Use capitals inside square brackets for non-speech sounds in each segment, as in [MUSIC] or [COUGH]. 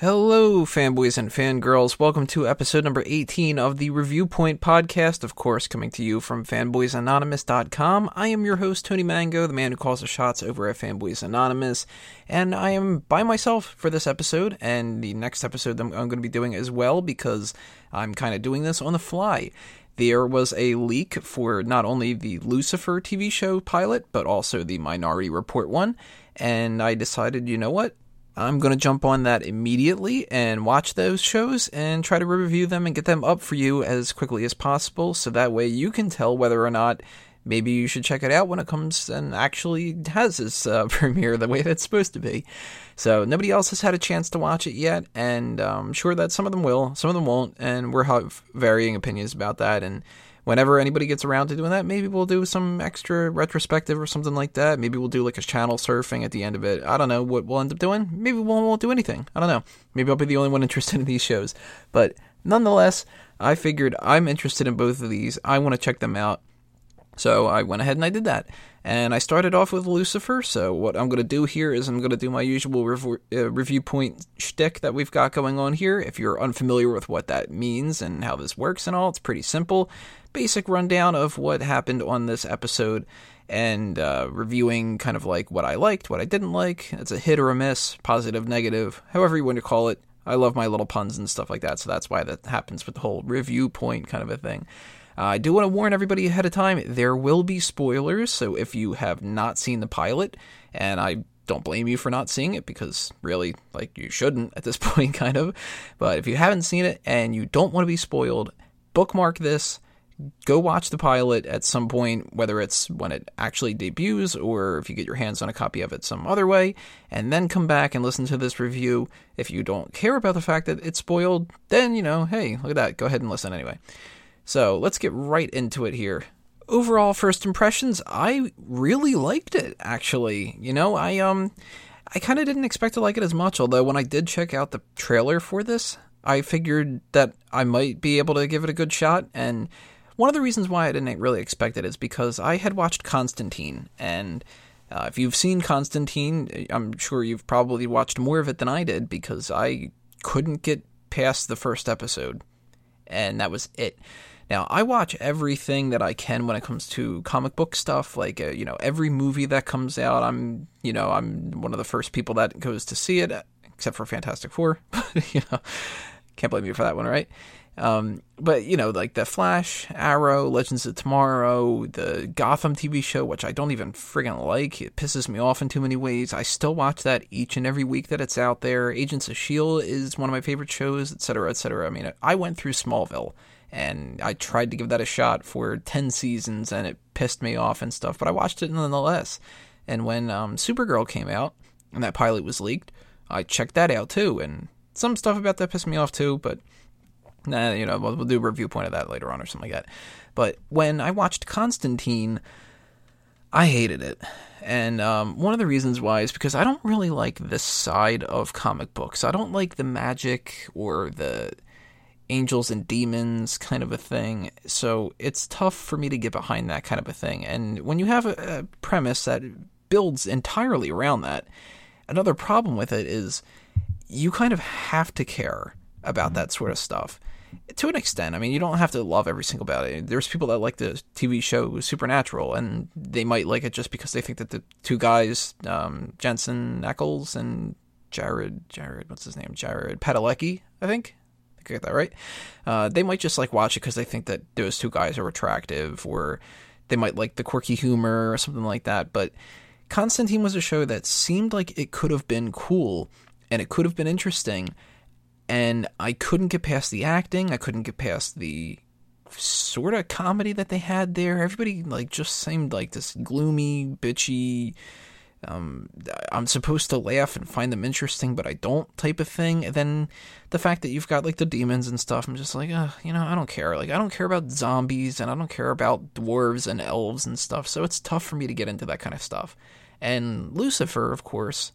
Hello, fanboys and fangirls. Welcome to episode number 18 of the Review Point podcast, of course, coming to you from fanboysanonymous.com. I am your host, Tony Mango, the man who calls the shots over at Fanboys Anonymous, and I am by myself for this episode, and the next episode I'm, I'm going to be doing as well because I'm kind of doing this on the fly. There was a leak for not only the Lucifer TV show pilot, but also the Minority Report one, and I decided, you know what? I'm going to jump on that immediately and watch those shows and try to review them and get them up for you as quickly as possible so that way you can tell whether or not maybe you should check it out when it comes and actually has its uh, [LAUGHS] premiere the way that's supposed to be. So nobody else has had a chance to watch it yet, and I'm sure that some of them will, some of them won't, and we're have varying opinions about that. And whenever anybody gets around to doing that, maybe we'll do some extra retrospective or something like that. Maybe we'll do like a channel surfing at the end of it. I don't know what we'll end up doing. Maybe we won't do anything. I don't know. Maybe I'll be the only one [LAUGHS] interested in these shows. But nonetheless, I figured I'm interested in both of these. I want to check them out. So I went ahead and I did that. And I started off with Lucifer. So what I'm going to do here is I'm going to do my usual rev- uh, review point shtick that we've got going on here. If you're unfamiliar with what that means and how this works and all, it's pretty simple. Basic rundown of what happened on this episode and uh, reviewing kind of like what I liked, what I didn't like. It's a hit or a miss, positive, negative, however you want to call it. I love my little puns and stuff like that, so that's why that happens with the whole review point kind of a thing. Uh, I do want to warn everybody ahead of time there will be spoilers, so if you have not seen the pilot, and I don't blame you for not seeing it because really, like, you shouldn't at this [LAUGHS] point, kind of. But if you haven't seen it and you don't want to be spoiled, bookmark this. Go watch the pilot at some point, whether it's when it actually debuts or if you get your hands on a copy of it some other way, and then come back and listen to this review. If you don't care about the fact that it's spoiled, then, you know, hey, look at that. Go ahead and listen anyway. So let's get right into it here. Overall, first impressions, I really liked it. Actually, you know, I um, I kind of didn't expect to like it as much. Although when I did check out the trailer for this, I figured that I might be able to give it a good shot. And one of the reasons why I didn't really expect it is because I had watched Constantine, and uh, if you've seen Constantine, I'm sure you've probably watched more of it than I did because I couldn't get past the first episode, and that was it. Now, I watch everything that I can when it comes to comic book stuff. Like, uh, you know, every movie that comes out, I'm, you know, I'm one of the first people that goes to see it, except for Fantastic Four. [LAUGHS] you know, can't blame you for that one, right? Um, but you know, like the Flash, Arrow, Legends of Tomorrow, the Gotham TV show, which I don't even friggin' like. It pisses me off in too many ways. I still watch that each and every week that it's out there. Agents of Shield is one of my favorite shows, etc., etc. I mean, I went through Smallville and I tried to give that a shot for 10 seasons and it pissed me off and stuff, but I watched it nonetheless. And when um, Supergirl came out and that pilot was leaked, I checked that out too, and some stuff about that pissed me off too, but nah, you know, we'll, we'll do a review point of that later on or something like that. But when I watched Constantine, I hated it. And um, one of the reasons why is because I don't really like this side of comic books. I don't like the magic or the angels and demons kind of a thing. So it's tough for me to get behind that kind of a thing. And when you have a, a premise that builds entirely around that, another problem with it is you kind of have to care about that sort of stuff to an extent. I mean, you don't have to love every single about. There's people that like the TV show Supernatural, and they might like it just because they think that the two guys, um, Jensen Ackles and Jared, Jared, what's his name, Jared Padalecki, I think, I that right. Uh, they might just like watch it because they think that those two guys are attractive, or they might like the quirky humor or something like that. But Constantine was a show that seemed like it could have been cool and it could have been interesting, and I couldn't get past the acting. I couldn't get past the sort of comedy that they had there. Everybody like just seemed like this gloomy, bitchy um, I'm supposed to laugh and find them interesting, but I don't type of thing. And then the fact that you've got like the demons and stuff, I'm just like, you know, I don't care. Like, I don't care about zombies and I don't care about dwarves and elves and stuff. So it's tough for me to get into that kind of stuff. And Lucifer, of course,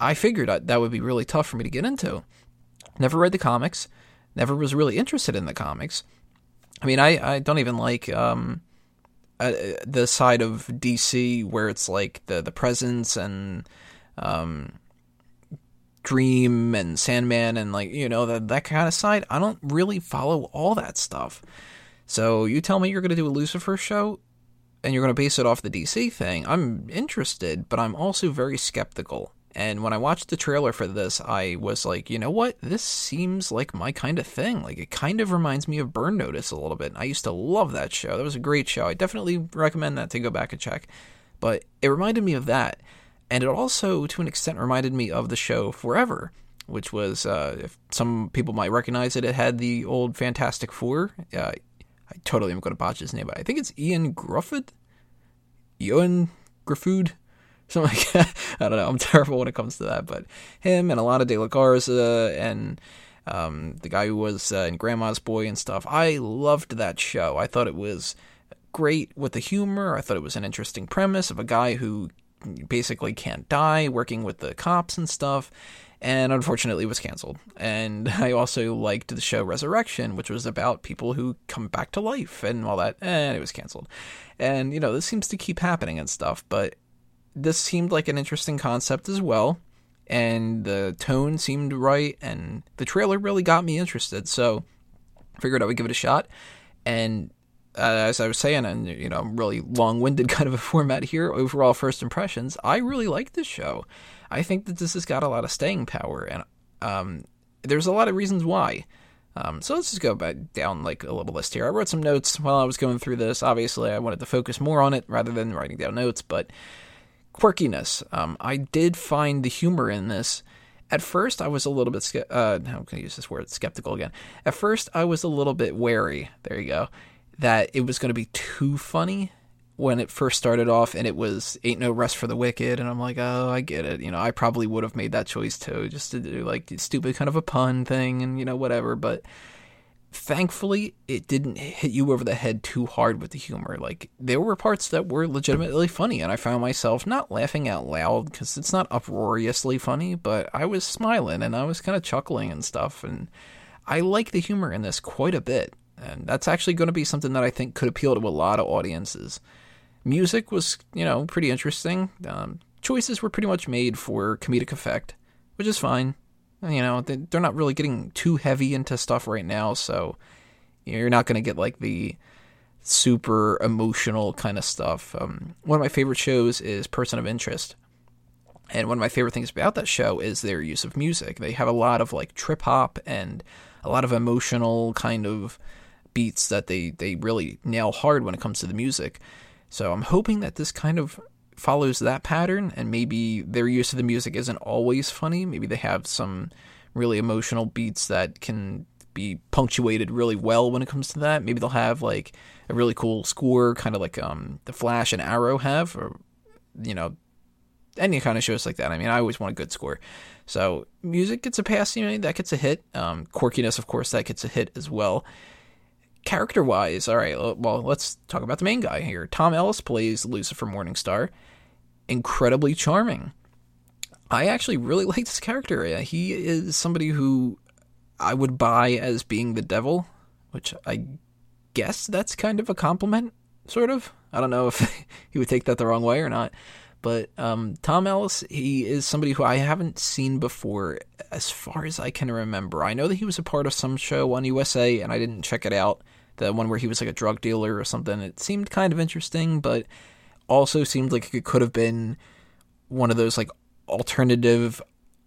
I figured that would be really tough for me to get into. Never read the comics, never was really interested in the comics. I mean, I, I don't even like um, uh, the side of DC where it's like the the presence and um, Dream and Sandman and like you know that that kind of side. I don't really follow all that stuff. So you tell me you're going to do a Lucifer show and you're going to base it off the DC thing. I'm interested, but I'm also very skeptical. And when I watched the trailer for this, I was like, you know what? This seems like my kind of thing. Like, it kind of reminds me of Burn Notice a little bit. I used to love that show. That was a great show. I definitely recommend that to go back and check. But it reminded me of that. And it also, to an extent, reminded me of the show Forever, which was, uh, if some people might recognize it, it had the old Fantastic Four. Uh, I totally am going to botch his name, but I think it's Ian Grufford? Ewan Gruffudd? something like. [LAUGHS] I don't know. I'm [LAUGHS] terrible when it comes to that, but him and Alana De La Garza and um, the guy who was uh, in Grandma's Boy and stuff. I loved that show. I thought it was great with the humor. I thought it was an interesting premise of a guy who basically can't die working with the cops and stuff. And unfortunately, was canceled. And [LAUGHS] I also liked the show Resurrection, which was about people who come back to life and all that. And it was canceled. And, you know, this seems to keep happening and stuff. But this seemed like an interesting concept as well, and the tone seemed right, and the trailer really got me interested. So, figured I would give it a shot. And uh, as I was saying, and you know, really long-winded [LAUGHS] kind of a format here. Overall, first impressions, I really like this show. I think that this has got a lot of staying power, and um, there's a lot of reasons why. Um, so let's just go back down like a little list here. I wrote some notes while I was going through this. Obviously, I wanted to focus more on it rather than writing down notes, but quirkiness. Um, I did find the humor in this. At first, I was a little bit, uh, how can I use this word, skeptical again. At first, I was a little bit wary, there you go, that it was going to be too funny when it first started off and it was Ain't No Rest for the Wicked. And I'm like, oh, I get it. You know, I probably would have made that choice too, just to do like stupid kind of a pun thing and, you know, whatever. But thankfully it didn't hit you over the head too hard with the humor. Like there were parts that were legitimately funny and i found myself not laughing out loud because it's not uproariously funny but i was smiling and i was kind of chuckling and stuff and i like the humor in this quite a bit and that's actually going to be something that i think could appeal to a lot of audiences. Music was you know pretty interesting. Um, choices were pretty much made for comedic effect which is fine you know, they're not really getting too heavy into stuff right now, so you're not going to get like the super emotional kind of stuff. Um, one of my favorite shows is Person of Interest. And one of my favorite things about that show is their use of music. They have a lot of like trip hop and a lot of emotional kind of beats that they, they really nail hard when it comes to the music. So I'm hoping that this kind of follows that pattern, and maybe their use of the music isn't always funny. Maybe they have some really emotional beats that can be punctuated really well when it comes to that. Maybe they'll have like a really cool score, kind of like um, the Flash and Arrow have, or you know, any kind of shows like that. I mean, I always want a good score. So music gets a pass, you know, that gets a hit. Um, quirkiness, of course, that gets a hit as well. Character wise, all right, well, let's talk about the main guy here. Tom Ellis plays Lucifer Morningstar. Incredibly charming. I actually really [LAUGHS] like this character. He is somebody who I would buy as being the devil, which I guess that's kind of a compliment, sort of. I don't know if [LAUGHS] he would take that the wrong way or not. But um, Tom Ellis, he is somebody who I haven't seen before as far as I can remember. I know that he was a part of some show on USA, and I didn't check it out the one where he was like a drug dealer or something. It seemed kind of interesting, but also seemed like it could have been one of those like alternative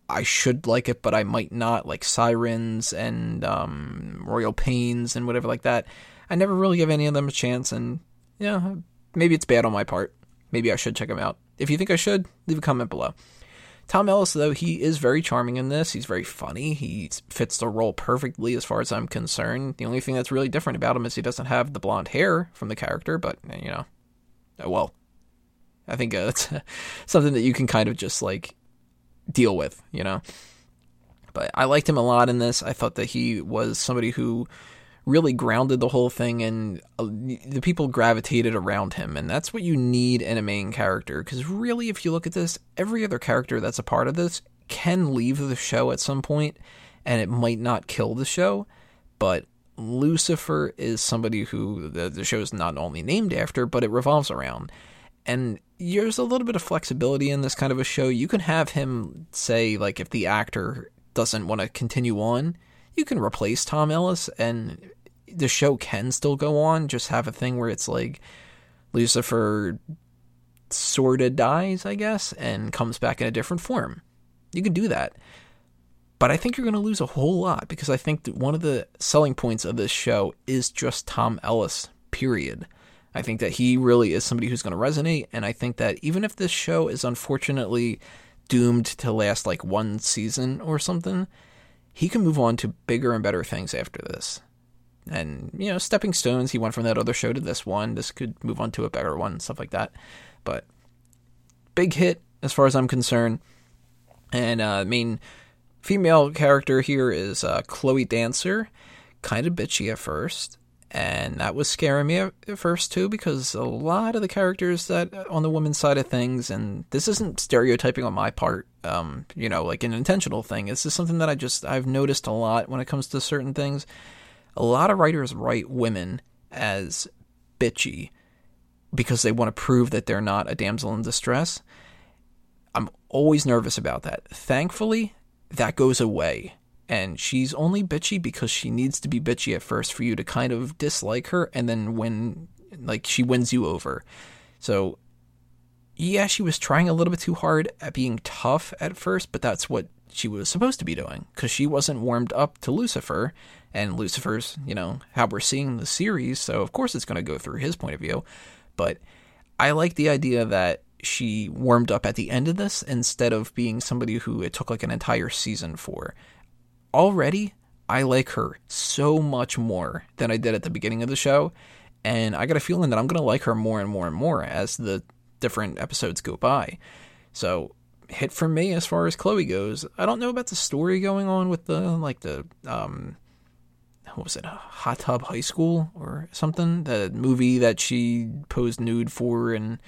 I should like it but I might not like Sirens and um, Royal Pains and whatever like that. I never really give any of them a chance and yeah, maybe it's bad on my part. Maybe I should check them out. If you think I should, leave a comment below. Tom Ellis, though, he is very charming in this. He's very funny. He fits the role perfectly as far as I'm concerned. The only thing that's really different about him is he doesn't have the blonde hair from the character, but, you know, oh, well. I think uh, [LAUGHS] that's something that you can kind of just, like, deal with, you know? But I liked him a lot in this. I thought that he was somebody who really grounded the whole thing and uh, the people gravitated around him and that's what you need in a main character because really if you look at this every other character that's a part of this can leave the show at some point and it might not kill the show but lucifer is somebody who the, the show is not only named after but it revolves around And there's a little bit of flexibility in this kind of a show. You can have him say, like, if the actor doesn't want to continue on, you can replace Tom Ellis and the show can still go on. Just have a thing where it's like Lucifer sort of dies, I guess, and comes back in a different form. You can do that. But I think you're going to lose a whole lot because I think that one of the selling points of this show is just Tom Ellis, period. I think that he really is somebody who's going to resonate. And I think that even if this show is unfortunately doomed to last like one season or something, he can move on to bigger and better things after this. And, you know, stepping stones, he went from that other show to this one. This could move on to a better one, stuff like that. But big hit as far as I'm concerned. And uh, main female character here is uh, Chloe Decker, kind of bitchy at first, and that was scaring me at first too because a lot of the characters that on the women's side of things, and this isn't stereotyping on my part, um, you know, like an intentional thing. This is something that I just I've noticed a lot when it comes to certain things. A lot of writers write women as bitchy because they want to prove that they're not a damsel in distress. I'm always nervous about that. Thankfully, that goes away. And she's only bitchy because she needs to be bitchy at first for you to kind of dislike her, and then when, like, she wins you over. So, yeah, she was trying a little bit too hard at being tough at first, but that's what she was supposed to be doing because she wasn't warmed up to Lucifer, and Lucifer's, you know, how we're seeing the series, so of course it's going to go through his point of view. But I like the idea that she warmed up at the end of this instead of being somebody who it took like an entire season for. Already, I like her so much more than I did at the beginning of the show, and I got a feeling that I'm going to like her more and more and more as the different episodes go by. So, hit for me as far as Chloe goes. I don't know about the story going on with the like the um what was it, Hot Tub High School or something? The movie that she posed nude for and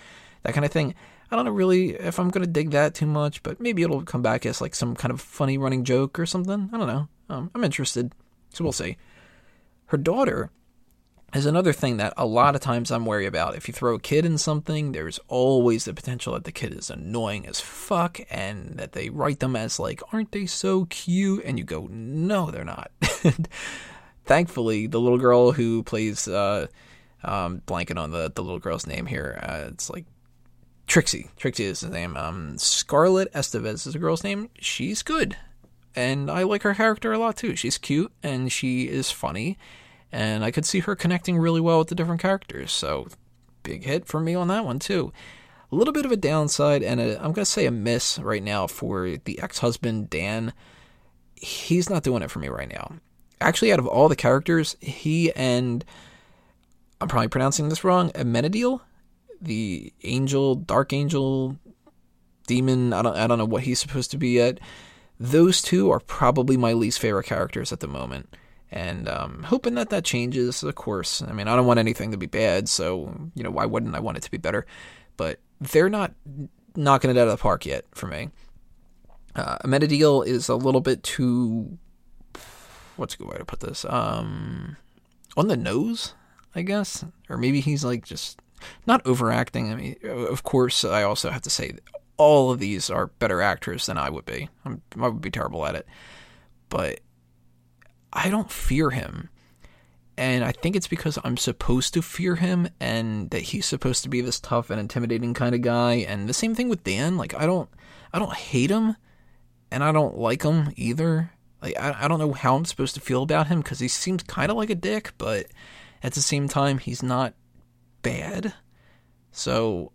that kind of thing. I don't know really if I'm gonna dig that too much, but maybe it'll come back as like some kind of funny running joke or something. I don't know. Um, I'm interested, so we'll see. Her daughter is another thing that a lot of times I'm wary about. If you throw a kid in something, there's always the potential that the kid is annoying as fuck and that they write them as like, aren't they so cute? And you go, no, they're not. [LAUGHS] Thankfully, the little girl who plays, uh, um, blanking on the, the little girl's name here, uh, it's like Trixie. Trixie is his name. Um, Scarlett Estevez is the girl's name. She's good. And I like her character a lot too. She's cute and she is funny. And I could see her connecting really well with the different characters. So, big hit for me on that one too. A little bit of a downside, and i am going to say a miss right now for the ex husband, Dan. He's not doing it for me right now. Actually, out of all the characters, he and I'm probably pronouncing this wrong, Amenadiel the angel, dark angel, demon. I don't I don't know what he's supposed to be yet. Those two are probably my least favorite characters at the moment, and um, hoping that that changes. Of course, I mean I don't want anything to be bad, so you know why wouldn't I want it to be better? But they're not knocking it out of the park yet for me. Uh, Amenadiel is a little bit too. What's a good way to put this? Um, on the nose, I guess, or maybe he's like just not overacting. I mean, of course, I also have to say all of these are better actors than I would be. I'm, I would be terrible at it, but I don't fear him. And I think it's because I'm supposed to fear him and that he's supposed to be this tough and intimidating kind of guy. And the same thing with Dan. Like I don't I don't hate him and I don't like him either. Like I, I don't know how I'm supposed to feel about him because he seems kind of like a dick, but at the same time he's not bad. So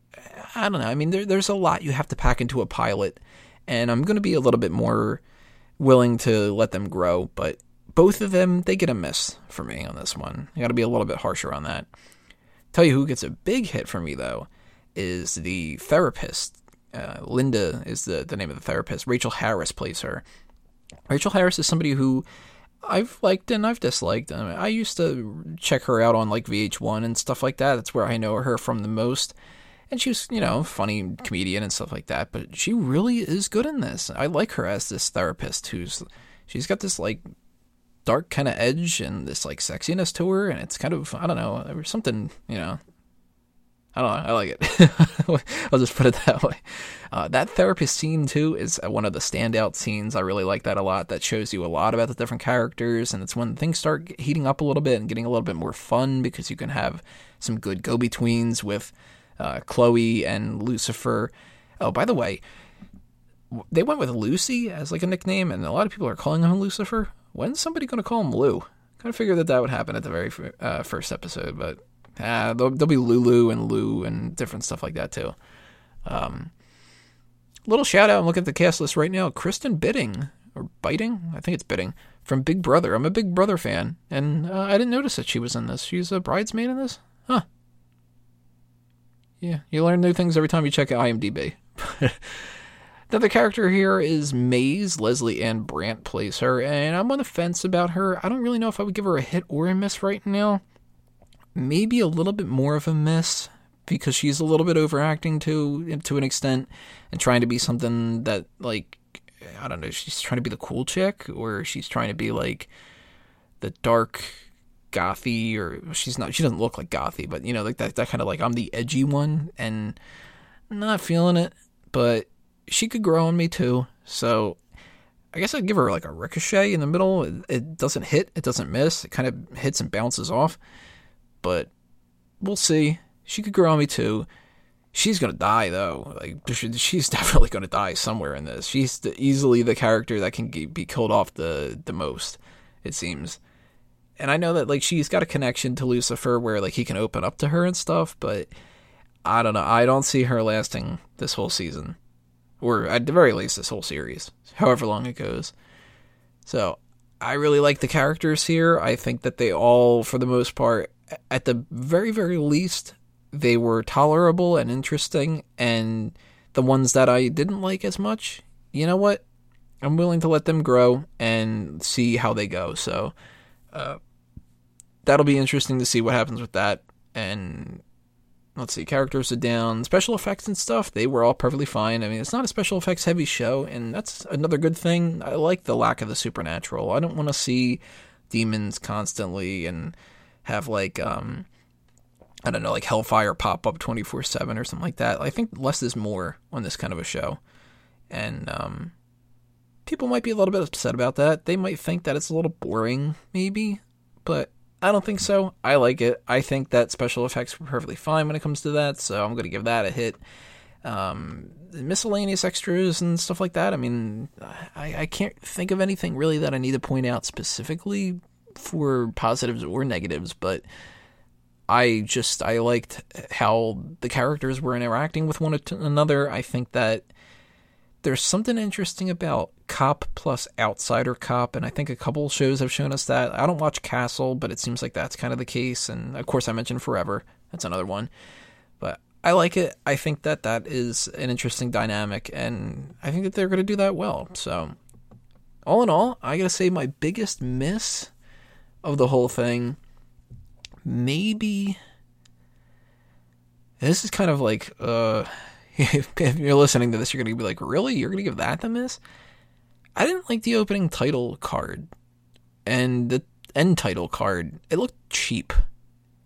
I don't know. I mean, there, there's a lot you have to pack into a pilot, and I'm going to be a little bit more willing to let them grow. But both of them, they get a miss for me on this one. I got to be a little bit harsher on that. Tell you who gets a big hit for me though is the therapist. Uh, Linda is the the name of the therapist. Rachel Harris plays her. Rachel Harris is somebody who I've liked and I've disliked. I, mean, I used to check her out on like VH1 and stuff like that. That's where I know her from the most. And she's, you know, funny comedian and stuff like that. But she really is good in this. I like her as this therapist who's, she's got this like dark kind of edge and this like sexiness to her. And it's kind of, I don't know, something, you know, I don't know. I like it. [LAUGHS] I'll just put it that way. Uh, that therapist scene too is one of the standout scenes. I really like that a lot. That shows you a lot about the different characters, and it's when things start heating up a little bit and getting a little bit more fun because you can have some good go betweens with uh, Chloe and Lucifer. Oh, by the way, they went with Lucy as like a nickname, and a lot of people are calling him Lucifer. When's somebody going to call him Lou? Kind of figured that that would happen at the very uh, first episode, but uh, there'll, there'll, be Lulu and Lou and different stuff like that too. Um, little shout out and look at the cast list right now. Kristen Bidding or Biting, I think it's Bidding from Big Brother. I'm a Big Brother fan, and uh, I didn't notice that she was in this. She's a bridesmaid in this, huh? Yeah, you learn new things every time you check out IMDb. the character here is Maze. Lesley-Ann Brandt plays her, and I'm on the fence about her. I don't really know if I would give her a hit or a miss right now maybe a little bit more of a miss because she's a little bit overacting to to an extent and trying to be something that like I don't know, she's trying to be the cool chick or she's trying to be like the dark gothy or she's not she doesn't look like gothy, but you know, like that that kind of like I'm the edgy one and not feeling it, but she could grow on me too. So I guess I'd give her like a ricochet in the middle. It, it doesn't hit, it doesn't miss. It kind of hits and bounces off but we'll see. She could grow on me too. She's gonna die though. Like [LAUGHS] she's definitely gonna die somewhere in this. She's the, easily the character that can be killed off the the most. It seems. And I know that like she's got a connection to Lucifer where like he can open up to her and stuff, but I don't know. I don't see her lasting this whole season, or at the very least this whole series, however long it goes. So I really like the characters here. I think that they all, for the most part, at the very, very least, they were tolerable and interesting. And the ones that I didn't like as much, you know what? I'm willing to let them grow and see how they go. So uh, that'll be interesting to see what happens with that. And let's see, characters are down, special effects and stuff. They were all perfectly fine. I mean, it's not a special effects heavy show, and that's another good thing. I like the lack of the supernatural. I don't want to see demons constantly and have like um I don't know, like Hellfire pop up 24 7 or something like that. I think less is more on this kind of a show. And um, people might be a little bit upset about that. They might think that it's a little boring, maybe, but I don't think so. I like it. I think that special effects were perfectly fine when it comes to that, so I'm going to give that a hit. Um, miscellaneous extras and stuff like that. I mean, I, I can't think of anything really that I need to point out specifically for positives or negatives, but I just I liked how the characters were interacting with one another. I think that there's something interesting about cop plus outsider cop, and I think a couple shows have shown us that. I don't watch Castle, but it seems like that's kind of the case. And of course, I mentioned Forever. That's another one. But I like it. I think that that is an interesting dynamic, and I think that they're going to do that well. So, all in all, I gotta say my biggest miss of the whole thing. Maybe this is kind of like uh [LAUGHS] if, you're listening to this you're to be like, "Really? You're to give that the miss?" I didn't like the opening title card and the end title card. It looked cheap.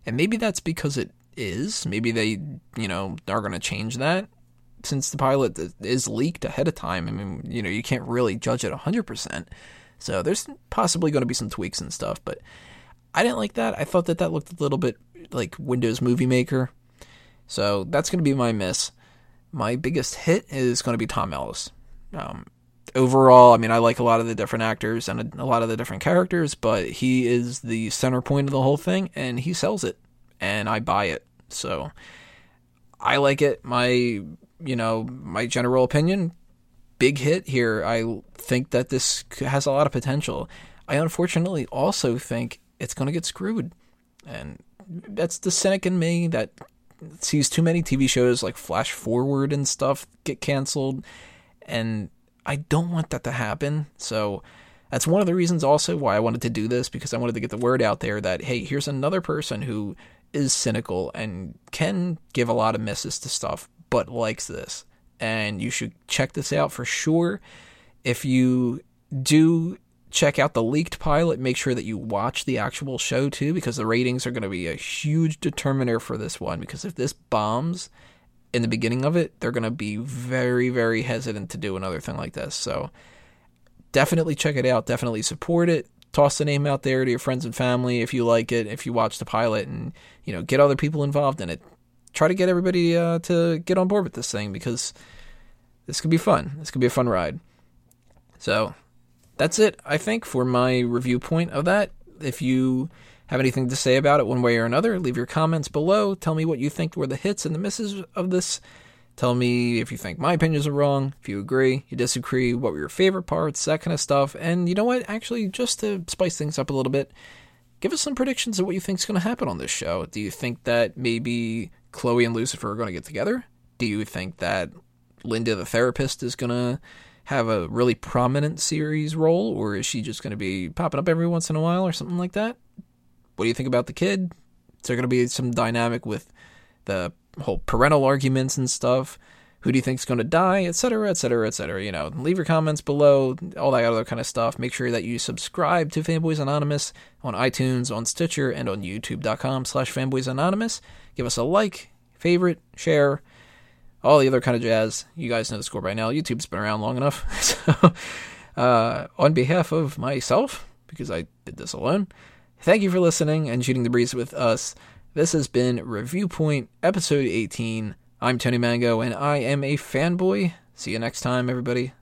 And maybe that's because it is. Maybe they, you know, are to change that since the pilot is leaked ahead of time. I mean, you know, you can't really judge it 100%. So there's possibly going to be some tweaks and stuff, but I didn't like that. I thought that that looked a little bit like Windows Movie Maker. So that's going to be my miss. My biggest hit is going to be Tom Ellis. Um, overall, I mean, I like a lot of the different actors and a, a lot of the different characters, but he is the center point of the whole thing, and he sells it, and I buy it. So I like it. My, you know, my general opinion, big hit here. I think that this has a lot of potential. I unfortunately also think it's going to get screwed. And that's the cynic in me that sees too many TV shows like Flash Forward and stuff get canceled. And I don't want that to happen. So that's one of the reasons also why I wanted to do this because I wanted to get the word out there that, hey, here's another person who is cynical and can give a lot of misses to stuff, but likes this and you should check this out for sure. If you do check out the leaked pilot. Make sure that you watch the actual show too, because the ratings are going to be a huge determiner for this one. Because if this bombs in the beginning of it, they're going to be very, very hesitant to do another thing like this. So definitely check it out. Definitely support it. Toss the name out there to your friends and family if you like it. If you watch the pilot, and you know, get other people involved in it. Try to get everybody uh, to get on board with this thing because this could be fun. This could be a fun ride. So that's it, I think, for my review point of that. If you have anything to say about it one way or another, leave your comments below. Tell me what you think were the hits and the misses of this. Tell me if you think my opinions are wrong, if you agree, you disagree, what were your favorite parts, that kind of stuff. And you know what? Actually, just to spice things up a little bit, give us some predictions of what you think is going to happen on this show. Do you think that maybe Chloe and Lucifer are going to get together? Do you think that Linda the therapist is going to have a really prominent series role, or is she just going to be popping up every once in a while or something like that? What do you think about the kid? Is there going to be some dynamic with the whole parental arguments and stuff? Who do you think is going to die, etc., etc., etc.? You know, leave your comments below, all that other kind of stuff. Make sure that you subscribe to Fanboys Anonymous on iTunes, on Stitcher, and on YouTube.com slash Fanboys Anonymous. Give us a like, favorite, share, all the other kind of jazz. You guys know the score by now. YouTube's been around long enough. [LAUGHS] so, uh, on behalf of myself, because I did this alone, thank you for listening and shooting the breeze with us. This has been Review Point, episode 18. I'm Tony Mango, and I am a fanboy. See you next time, everybody.